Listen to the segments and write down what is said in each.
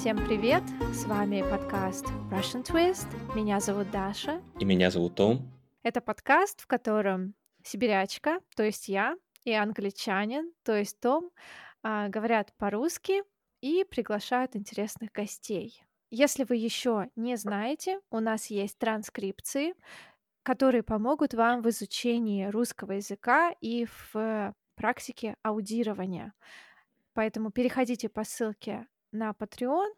Всем привет! С вами подкаст Russian Twist. Меня зовут Даша. И меня зовут Том. Это подкаст, в котором сибирячка, то есть я, и англичанин, то есть Том, а, говорят по-русски и приглашают интересных гостей. Если вы еще не знаете, у нас есть транскрипции, которые помогут вам в изучении русского языка и в практике аудирования. Поэтому переходите по ссылке на Patreon,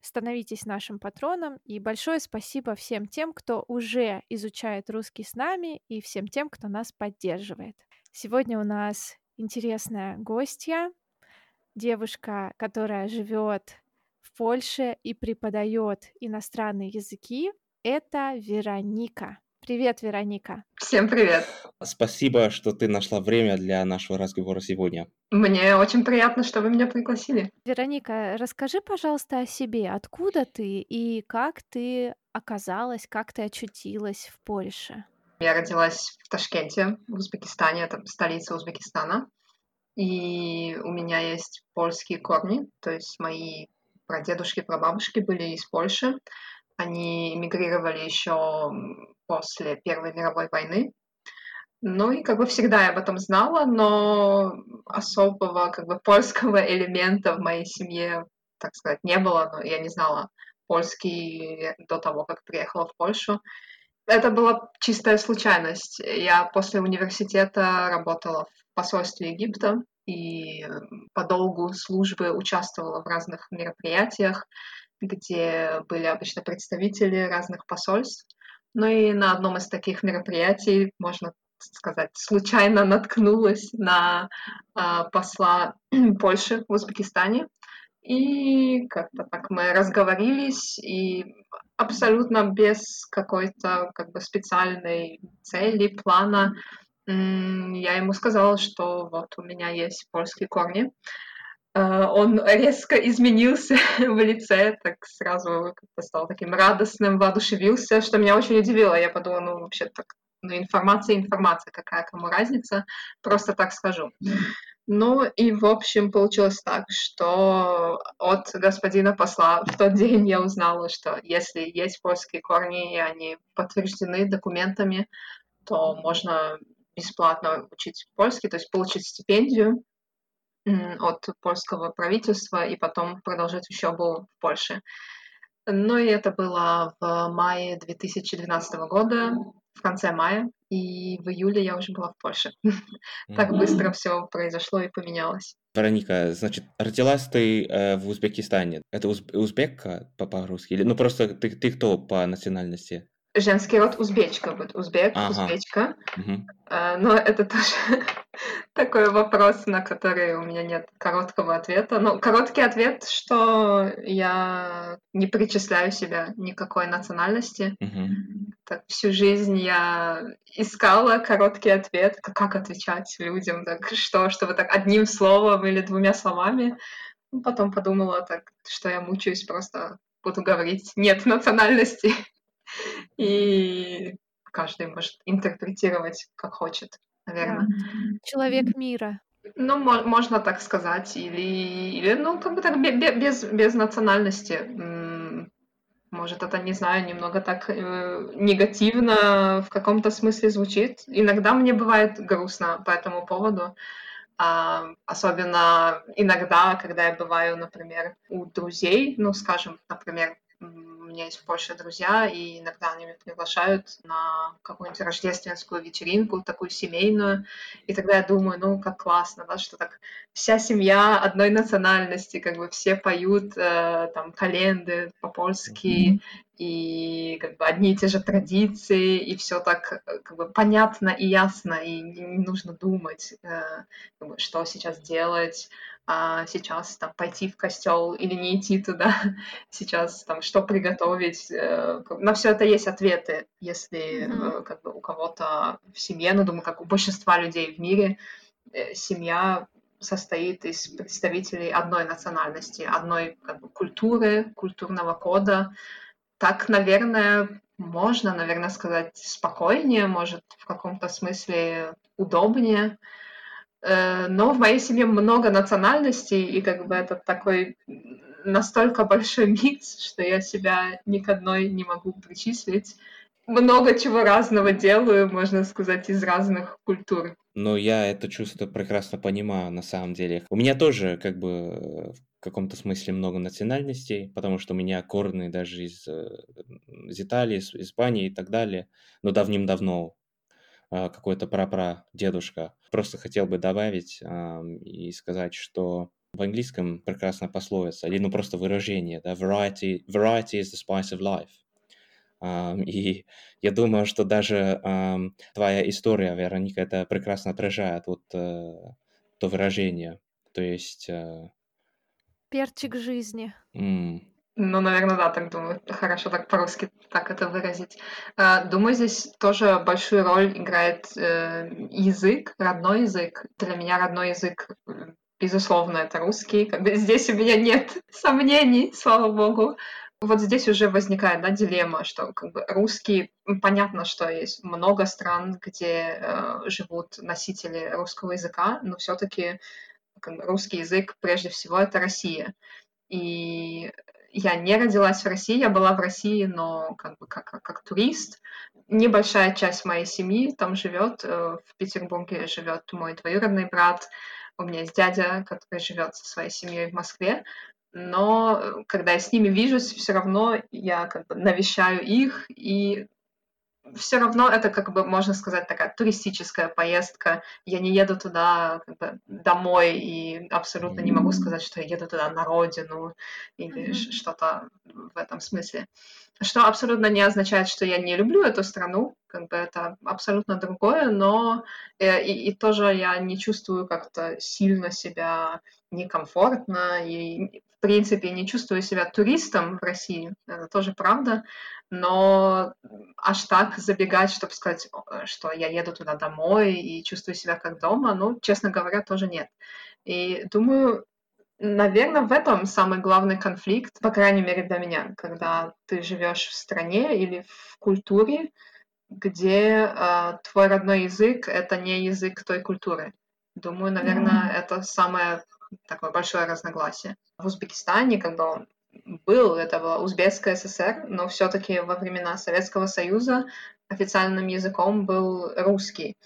становитесь нашим патроном. И большое спасибо всем тем, кто уже изучает русский с нами, и всем тем, кто нас поддерживает. Сегодня у нас интересная гостья, девушка, которая живет в Польше и преподает иностранные языки. Это Вероника. Привет, Вероника. Всем привет. Спасибо, что ты нашла время для нашего разговора сегодня. Мне очень приятно, что вы меня пригласили. Вероника, расскажи, пожалуйста, о себе. Откуда ты и как ты оказалась, как ты очутилась в Польше? Я родилась в Ташкенте, в Узбекистане, это столица Узбекистана. И у меня есть польские корни, то есть мои прадедушки, прабабушки были из Польши. Они эмигрировали еще после Первой мировой войны. Ну и как бы всегда я об этом знала, но особого как бы польского элемента в моей семье, так сказать, не было. Но я не знала польский до того, как приехала в Польшу. Это была чистая случайность. Я после университета работала в посольстве Египта и по долгу службы участвовала в разных мероприятиях, где были обычно представители разных посольств. Ну и на одном из таких мероприятий, можно сказать, случайно наткнулась на э, посла Польши в Узбекистане. И как-то так мы разговорились, и абсолютно без какой-то как бы специальной цели, плана я ему сказала, что вот у меня есть польские корни. Э, он резко изменился в лице, так сразу как-то стал таким радостным, воодушевился, что меня очень удивило. Я подумала, ну, вообще так, ну, информация, информация, какая кому разница, просто так скажу. Ну и, в общем, получилось так, что от господина посла в тот день я узнала, что если есть польские корни, и они подтверждены документами, то можно бесплатно учить польский, то есть получить стипендию от польского правительства и потом продолжить учебу в Польше. Ну и это было в мае 2012 года, в конце мая, и в июле я уже была в Польше. Так быстро все произошло и поменялось. Вероника, значит, родилась ты э, в Узбекистане. Это уз- узбекка по-русски? Или, ну, просто ты, ты кто по национальности? Женский род узбечка будет. Узбек, ага. узбечка. Угу. Но это тоже такой вопрос, на который у меня нет короткого ответа. Ну, короткий ответ, что я не причисляю себя никакой национальности. Угу. Так, всю жизнь я искала короткий ответ, как отвечать людям, так что, чтобы так одним словом или двумя словами. Потом подумала так, что я мучаюсь, просто буду говорить нет национальности и каждый может интерпретировать как хочет, наверное. Да. Человек мира. Ну, можно так сказать, или, или ну, как бы так, без, без национальности. Может, это, не знаю, немного так э, негативно в каком-то смысле звучит. Иногда мне бывает грустно по этому поводу. А, особенно иногда, когда я бываю, например, у друзей, ну, скажем, например, меня есть в Польше друзья, и иногда они меня приглашают на какую-нибудь рождественскую вечеринку, такую семейную, и тогда я думаю, ну, как классно, да, что так вся семья одной национальности, как бы все поют э, там календы по-польски, mm-hmm. И как бы одни и те же традиции, и все так э, как бы понятно и ясно, и не нужно думать, э, что сейчас делать, а сейчас там пойти в костел или не идти туда, сейчас там что приготовить. Э, на все это есть ответы, если mm-hmm. как бы у кого-то в семье, ну думаю, как у большинства людей в мире, семья состоит из представителей одной национальности, одной как бы, культуры, культурного кода. Так, наверное, можно, наверное, сказать спокойнее, может, в каком-то смысле удобнее. Э, но в моей семье много национальностей, и как бы это такой настолько большой микс, что я себя ни к одной не могу причислить. Много чего разного делаю, можно сказать, из разных культур. Но я это чувство прекрасно понимаю на самом деле. У меня тоже как бы в каком-то смысле много национальностей, потому что у меня корни даже из, э, из Италии, из Испании и так далее. Но давним-давно а, какой-то прапра дедушка. Просто хотел бы добавить и сказать, что в английском прекрасная пословица, или ну просто выражение, да, variety, variety is the spice of life. Um, и я думаю, что даже um, твоя история, Вероника, это прекрасно отражает вот uh, то выражение. То есть... Uh... Перчик жизни. Mm. Ну, наверное, да, так думаю. Хорошо так по-русски так это выразить. А, думаю, здесь тоже большую роль играет э, язык, родной язык. Для меня родной язык безусловно, это русский. Как бы здесь у меня нет сомнений, слава богу. Вот здесь уже возникает да, дилемма, что как бы русский, понятно, что есть много стран, где э, живут носители русского языка, но все-таки русский язык прежде всего это Россия. И я не родилась в России, я была в России, но как бы как, как, как турист. Небольшая часть моей семьи там живет, э, в Петербурге живет мой двоюродный брат, у меня есть дядя, который живет со своей семьей в Москве, но э, когда я с ними вижусь, все равно я как бы навещаю их, и все равно это, как бы, можно сказать, такая туристическая поездка. Я не еду туда как бы, домой и абсолютно не могу сказать, что я еду туда на родину или mm-hmm. что-то в этом смысле. Что абсолютно не означает, что я не люблю эту страну, как бы это абсолютно другое, но э, и, и тоже я не чувствую как-то сильно себя некомфортно и, в принципе, не чувствую себя туристом в России, это тоже правда, но аж так забегать, чтобы сказать, что я еду туда домой и чувствую себя как дома, ну, честно говоря, тоже нет. И думаю, Наверное, в этом самый главный конфликт, по крайней мере для меня, когда ты живешь в стране или в культуре, где э, твой родной язык это не язык той культуры. Думаю, наверное, mm-hmm. это самое такое большое разногласие. В Узбекистане, когда он был, это была Узбекская ССР, но все-таки во времена Советского Союза официальным языком был русский.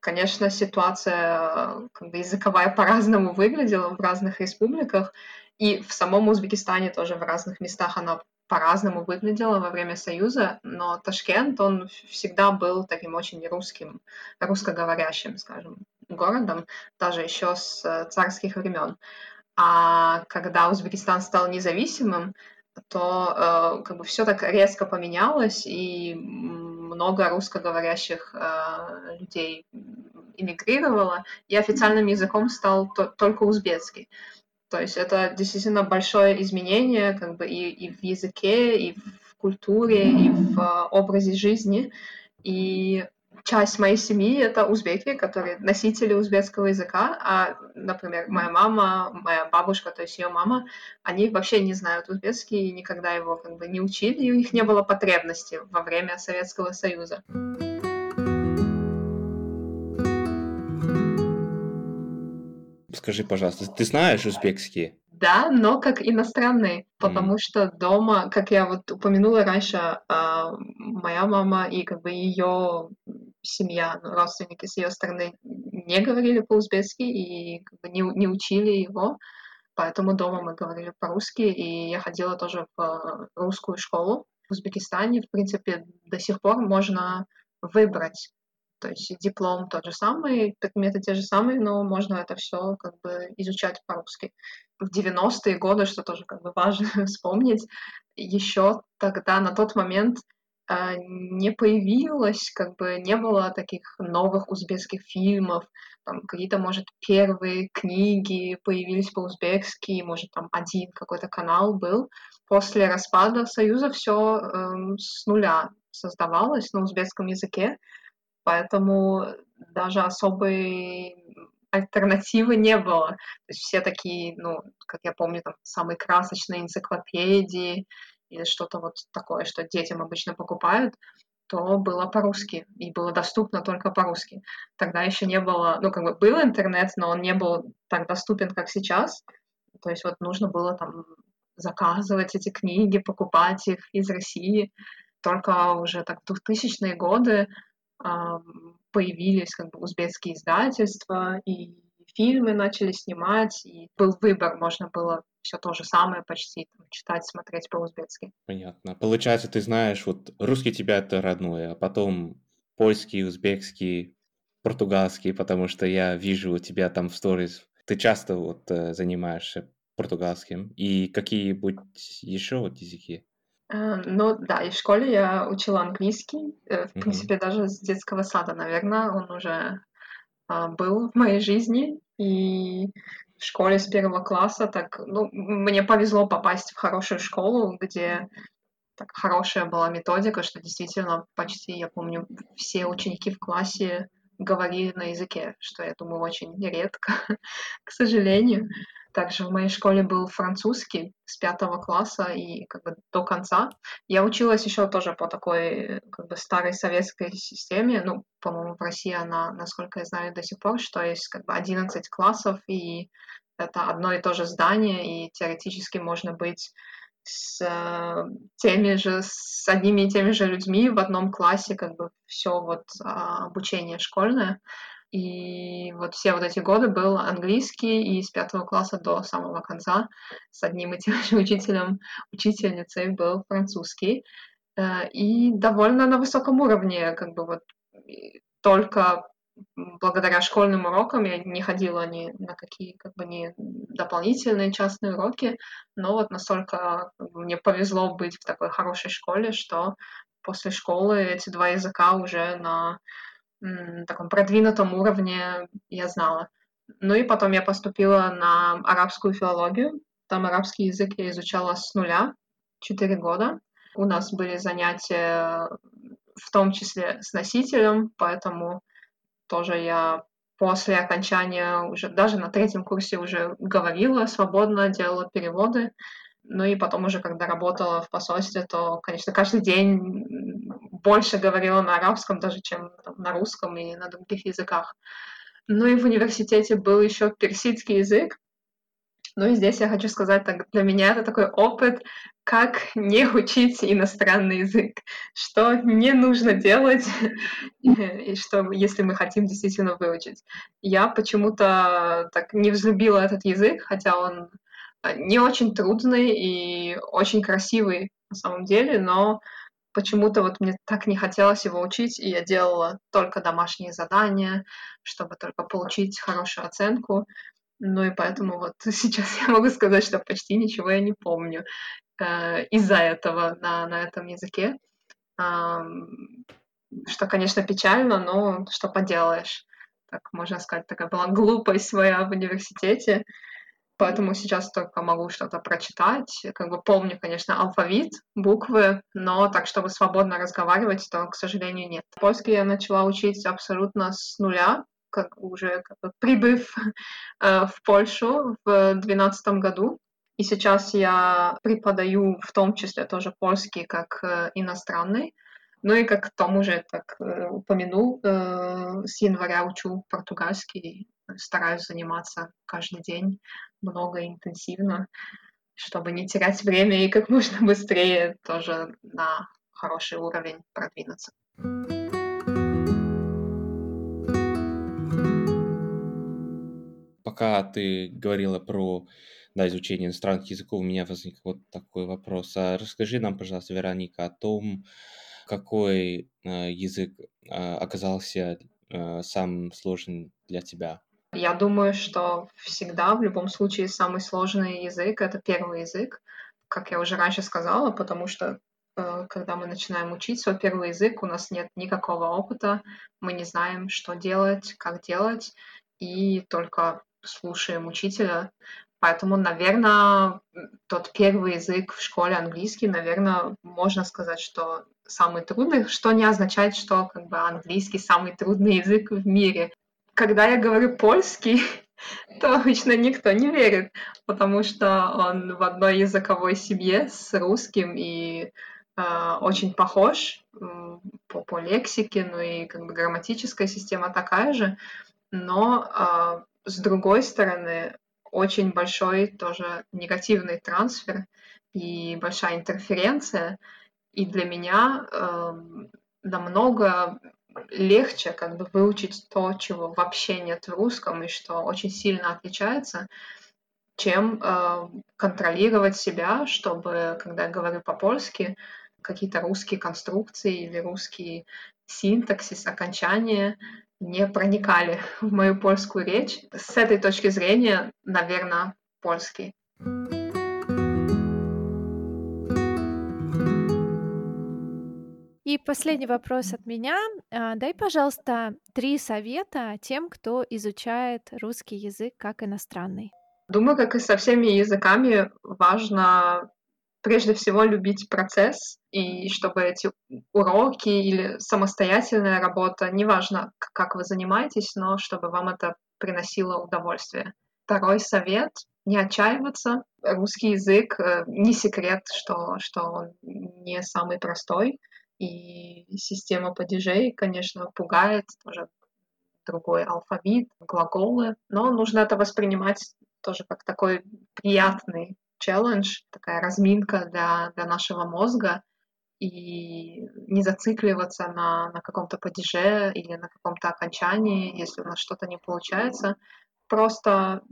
Конечно, ситуация как бы, языковая по-разному выглядела в разных республиках, и в самом Узбекистане тоже в разных местах она по-разному выглядела во время Союза, но Ташкент, он всегда был таким очень русским, русскоговорящим, скажем, городом, даже еще с царских времен. А когда Узбекистан стал независимым, то э, как бы все так резко поменялось, и много русскоговорящих э, людей иммигрировало, и официальным языком стал то, только узбекский. То есть это действительно большое изменение как бы и, и в языке, и в культуре, и в э, образе жизни. И часть моей семьи — это узбеки, которые носители узбекского языка, а, например, моя мама, моя бабушка, то есть ее мама, они вообще не знают узбекский и никогда его как бы не учили, и у них не было потребности во время Советского Союза. Скажи, пожалуйста, ты знаешь узбекский? Да, но как иностранный, потому mm. что дома, как я вот упомянула раньше, а, моя мама и как бы ее семья, ну, родственники с ее стороны не говорили по-узбекски и как бы не, не учили его, поэтому дома мы говорили по-русски, и я ходила тоже в русскую школу в Узбекистане. В принципе, до сих пор можно выбрать то есть диплом тот же самый, предметы те же самые, но можно это все как бы изучать по-русски. В 90-е годы, что тоже как бы важно вспомнить, еще тогда, на тот момент, не появилось, как бы не было таких новых узбекских фильмов, там какие-то, может, первые книги появились по-узбекски, может, там один какой-то канал был. После распада Союза все эм, с нуля создавалось на узбекском языке, поэтому даже особой альтернативы не было. То есть все такие, ну, как я помню, там самые красочные энциклопедии или что-то вот такое, что детям обычно покупают, то было по-русски и было доступно только по-русски. Тогда еще не было, ну, как бы был интернет, но он не был так доступен, как сейчас. То есть вот нужно было там заказывать эти книги, покупать их из России. Только уже так в 2000-е годы появились как бы узбекские издательства, и фильмы начали снимать, и был выбор, можно было все то же самое почти там, читать, смотреть по-узбекски. Понятно. Получается, ты знаешь, вот русский тебя это родной, а потом польский, узбекский, португальский, потому что я вижу у тебя там в сторис, ты часто вот э, занимаешься португальским. И какие-нибудь еще вот языки? Э, ну да, и в школе я учила английский. Э, в принципе, даже с детского сада, наверное, он уже а, был в моей жизни. И в школе с первого класса так, ну, мне повезло попасть в хорошую школу, где так хорошая была методика, что действительно почти, я помню, все ученики в классе говорили на языке, что я думаю очень редко, к сожалению. Также в моей школе был французский с пятого класса и как бы до конца. Я училась еще тоже по такой как бы старой советской системе. Ну, по-моему, в России она, насколько я знаю, до сих пор, что есть как бы 11 классов, и это одно и то же здание, и теоретически можно быть с теми же, с одними и теми же людьми в одном классе, как бы все вот э, обучение школьное. И вот все вот эти годы был английский, и с пятого класса до самого конца с одним и тем же учителем, учительницей был французский. Э, и довольно на высоком уровне, как бы вот только благодаря школьным урокам я не ходила ни на какие как бы ни дополнительные частные уроки, но вот настолько мне повезло быть в такой хорошей школе, что после школы эти два языка уже на таком продвинутом уровне я знала. Ну и потом я поступила на арабскую филологию. Там арабский язык я изучала с нуля, четыре года. У нас были занятия в том числе с носителем, поэтому тоже я после окончания уже даже на третьем курсе уже говорила свободно, делала переводы. Ну и потом уже, когда работала в посольстве, то, конечно, каждый день больше говорила на арабском даже, чем там, на русском и на других языках. Ну и в университете был еще персидский язык. Ну и здесь я хочу сказать, так, для меня это такой опыт, как не учить иностранный язык, что не нужно делать, и что, если мы хотим действительно выучить. Я почему-то так не взлюбила этот язык, хотя он не очень трудный и очень красивый на самом деле, но почему-то вот мне так не хотелось его учить, и я делала только домашние задания, чтобы только получить хорошую оценку. Ну и поэтому вот сейчас я могу сказать, что почти ничего я не помню э, из-за этого на, на этом языке. Э, что, конечно, печально, но что поделаешь. Так можно сказать, такая была глупость моя в университете. Поэтому сейчас только могу что-то прочитать. Как бы помню, конечно, алфавит, буквы, но так, чтобы свободно разговаривать, то, к сожалению, нет. Польский я начала учить абсолютно с нуля, как уже как бы прибыв э, в Польшу в 2012 году. И сейчас я преподаю в том числе тоже польский как э, иностранный. Ну и как к тому же так э, упомянул, э, с января учу португальский, стараюсь заниматься каждый день много и интенсивно, чтобы не терять время и как можно быстрее тоже на хороший уровень продвинуться. Пока ты говорила про да, изучение иностранных языков, у меня возник вот такой вопрос. А расскажи нам, пожалуйста, Вероника, о том, какой э, язык э, оказался э, самым сложным для тебя? Я думаю, что всегда, в любом случае, самый сложный язык — это первый язык, как я уже раньше сказала, потому что э, когда мы начинаем учить свой первый язык, у нас нет никакого опыта, мы не знаем, что делать, как делать, и только слушаем учителя. Поэтому, наверное, тот первый язык в школе английский, наверное, можно сказать, что самый трудный, что не означает, что как бы английский самый трудный язык в мире. Когда я говорю польский, то обычно никто не верит, потому что он в одной языковой семье с русским и э, очень похож э, по, по лексике, ну и как бы грамматическая система такая же, но э, с другой стороны очень большой тоже негативный трансфер и большая интерференция. И для меня э, намного легче как бы выучить то, чего вообще нет в русском и что очень сильно отличается, чем э, контролировать себя, чтобы, когда я говорю по-польски, какие-то русские конструкции или русский синтаксис, окончания не проникали в мою польскую речь. С этой точки зрения, наверное, польский. И последний вопрос от меня. А, дай, пожалуйста, три совета тем, кто изучает русский язык как иностранный. Думаю, как и со всеми языками, важно прежде всего любить процесс, и чтобы эти уроки или самостоятельная работа, неважно, как вы занимаетесь, но чтобы вам это приносило удовольствие. Второй совет — не отчаиваться. Русский язык э, — не секрет, что, что он не самый простой, и система падежей, конечно, пугает, тоже другой алфавит, глаголы, но нужно это воспринимать тоже как такой приятный челлендж, такая разминка для, для нашего мозга, и не зацикливаться на, на каком-то падеже или на каком-то окончании, если у нас что-то не получается, просто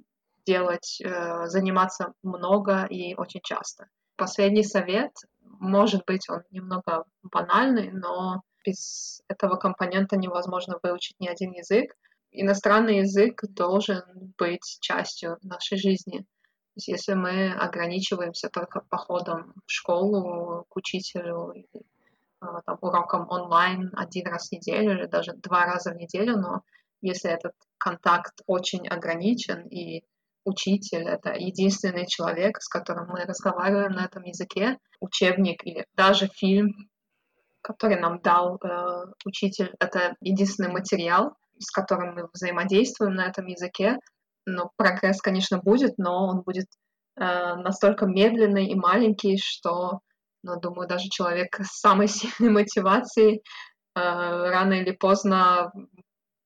делать, э, заниматься много и очень часто. Последний совет, может быть, он немного банальный, но без этого компонента невозможно выучить ни один язык. Иностранный язык должен быть частью нашей жизни есть если мы ограничиваемся только походом в школу к учителю или а, там, уроком онлайн один раз в неделю или даже два раза в неделю, но если этот контакт очень ограничен и учитель — это единственный человек, с которым мы разговариваем на этом языке, учебник или даже фильм, который нам дал э, учитель, это единственный материал, с которым мы взаимодействуем на этом языке, но прогресс, конечно, будет, но он будет э, настолько медленный и маленький, что, ну, думаю, даже человек с самой сильной мотивацией э, рано или поздно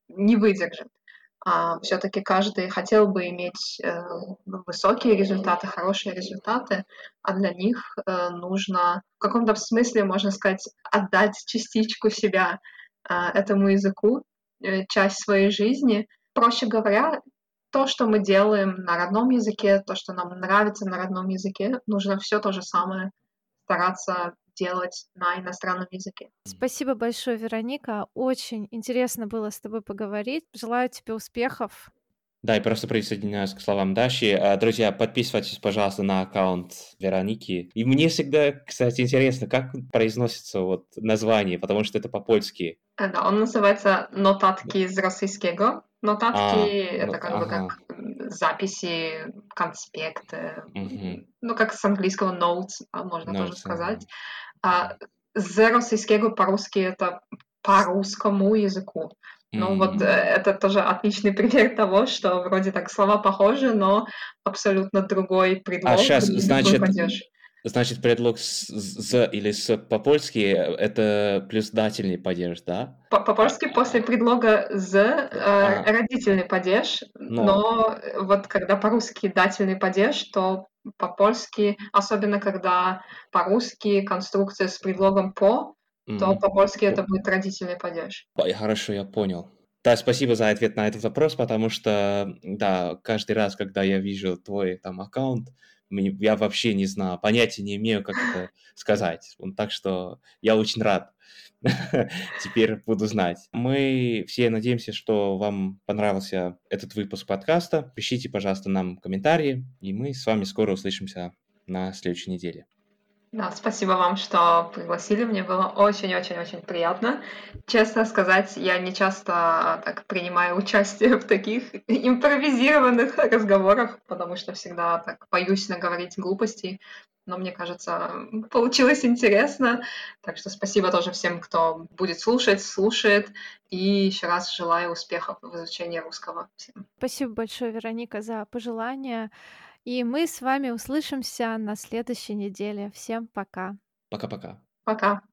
не выдержит. А все-таки каждый хотел бы иметь э, высокие результаты, хорошие результаты, а для них э, нужно в каком-то смысле, можно сказать, отдать частичку себя э, этому языку, часть своей жизни. Проще говоря, то, что мы делаем на родном языке, то, что нам нравится на родном языке, нужно все то же самое стараться делать на иностранном языке. Спасибо большое, Вероника. Очень интересно было с тобой поговорить. Желаю тебе успехов. Да, и просто присоединяюсь к словам Даши. А, друзья, подписывайтесь, пожалуйста, на аккаунт Вероники. И мне всегда, кстати, интересно, как произносится вот название, потому что это по-польски. Да, он называется «Нотатки из российского». Нотатки а, это как ага. бы как записи, конспекты, угу. ну как с английского notes, а, можно notes, тоже сказать. Ага. А з российского по-русски это по русскому языку. Ну mm-hmm. вот э, это тоже отличный пример того, что вроде так слова похожи, но абсолютно другой предлог. А сейчас, значит, падеж. Значит, предлог с, с или с по-польски это плюс дательный падеж, да? По-польски после предлога з э, а. родительный падеж, но. но вот когда по-русски дательный падеж, то по-польски, особенно когда по-русски конструкция с предлогом по, то по-польски это будет родительный падеж. Хорошо, я понял. Да, спасибо за ответ на этот вопрос, потому что, да, каждый раз, когда я вижу твой там аккаунт, я вообще не знаю, понятия не имею, как это сказать. Так что я очень рад. Теперь буду знать. Мы все надеемся, что вам понравился этот выпуск подкаста. Пишите, пожалуйста, нам комментарии, и мы с вами скоро услышимся на следующей неделе. Да, спасибо вам, что пригласили. Мне было очень-очень-очень приятно. Честно сказать, я не часто так принимаю участие в таких импровизированных разговорах, потому что всегда так боюсь наговорить глупостей. Но мне кажется, получилось интересно. Так что спасибо тоже всем, кто будет слушать, слушает. И еще раз желаю успехов в изучении русского всем. Спасибо большое, Вероника, за пожелания. И мы с вами услышимся на следующей неделе. Всем пока. Пока-пока. Пока.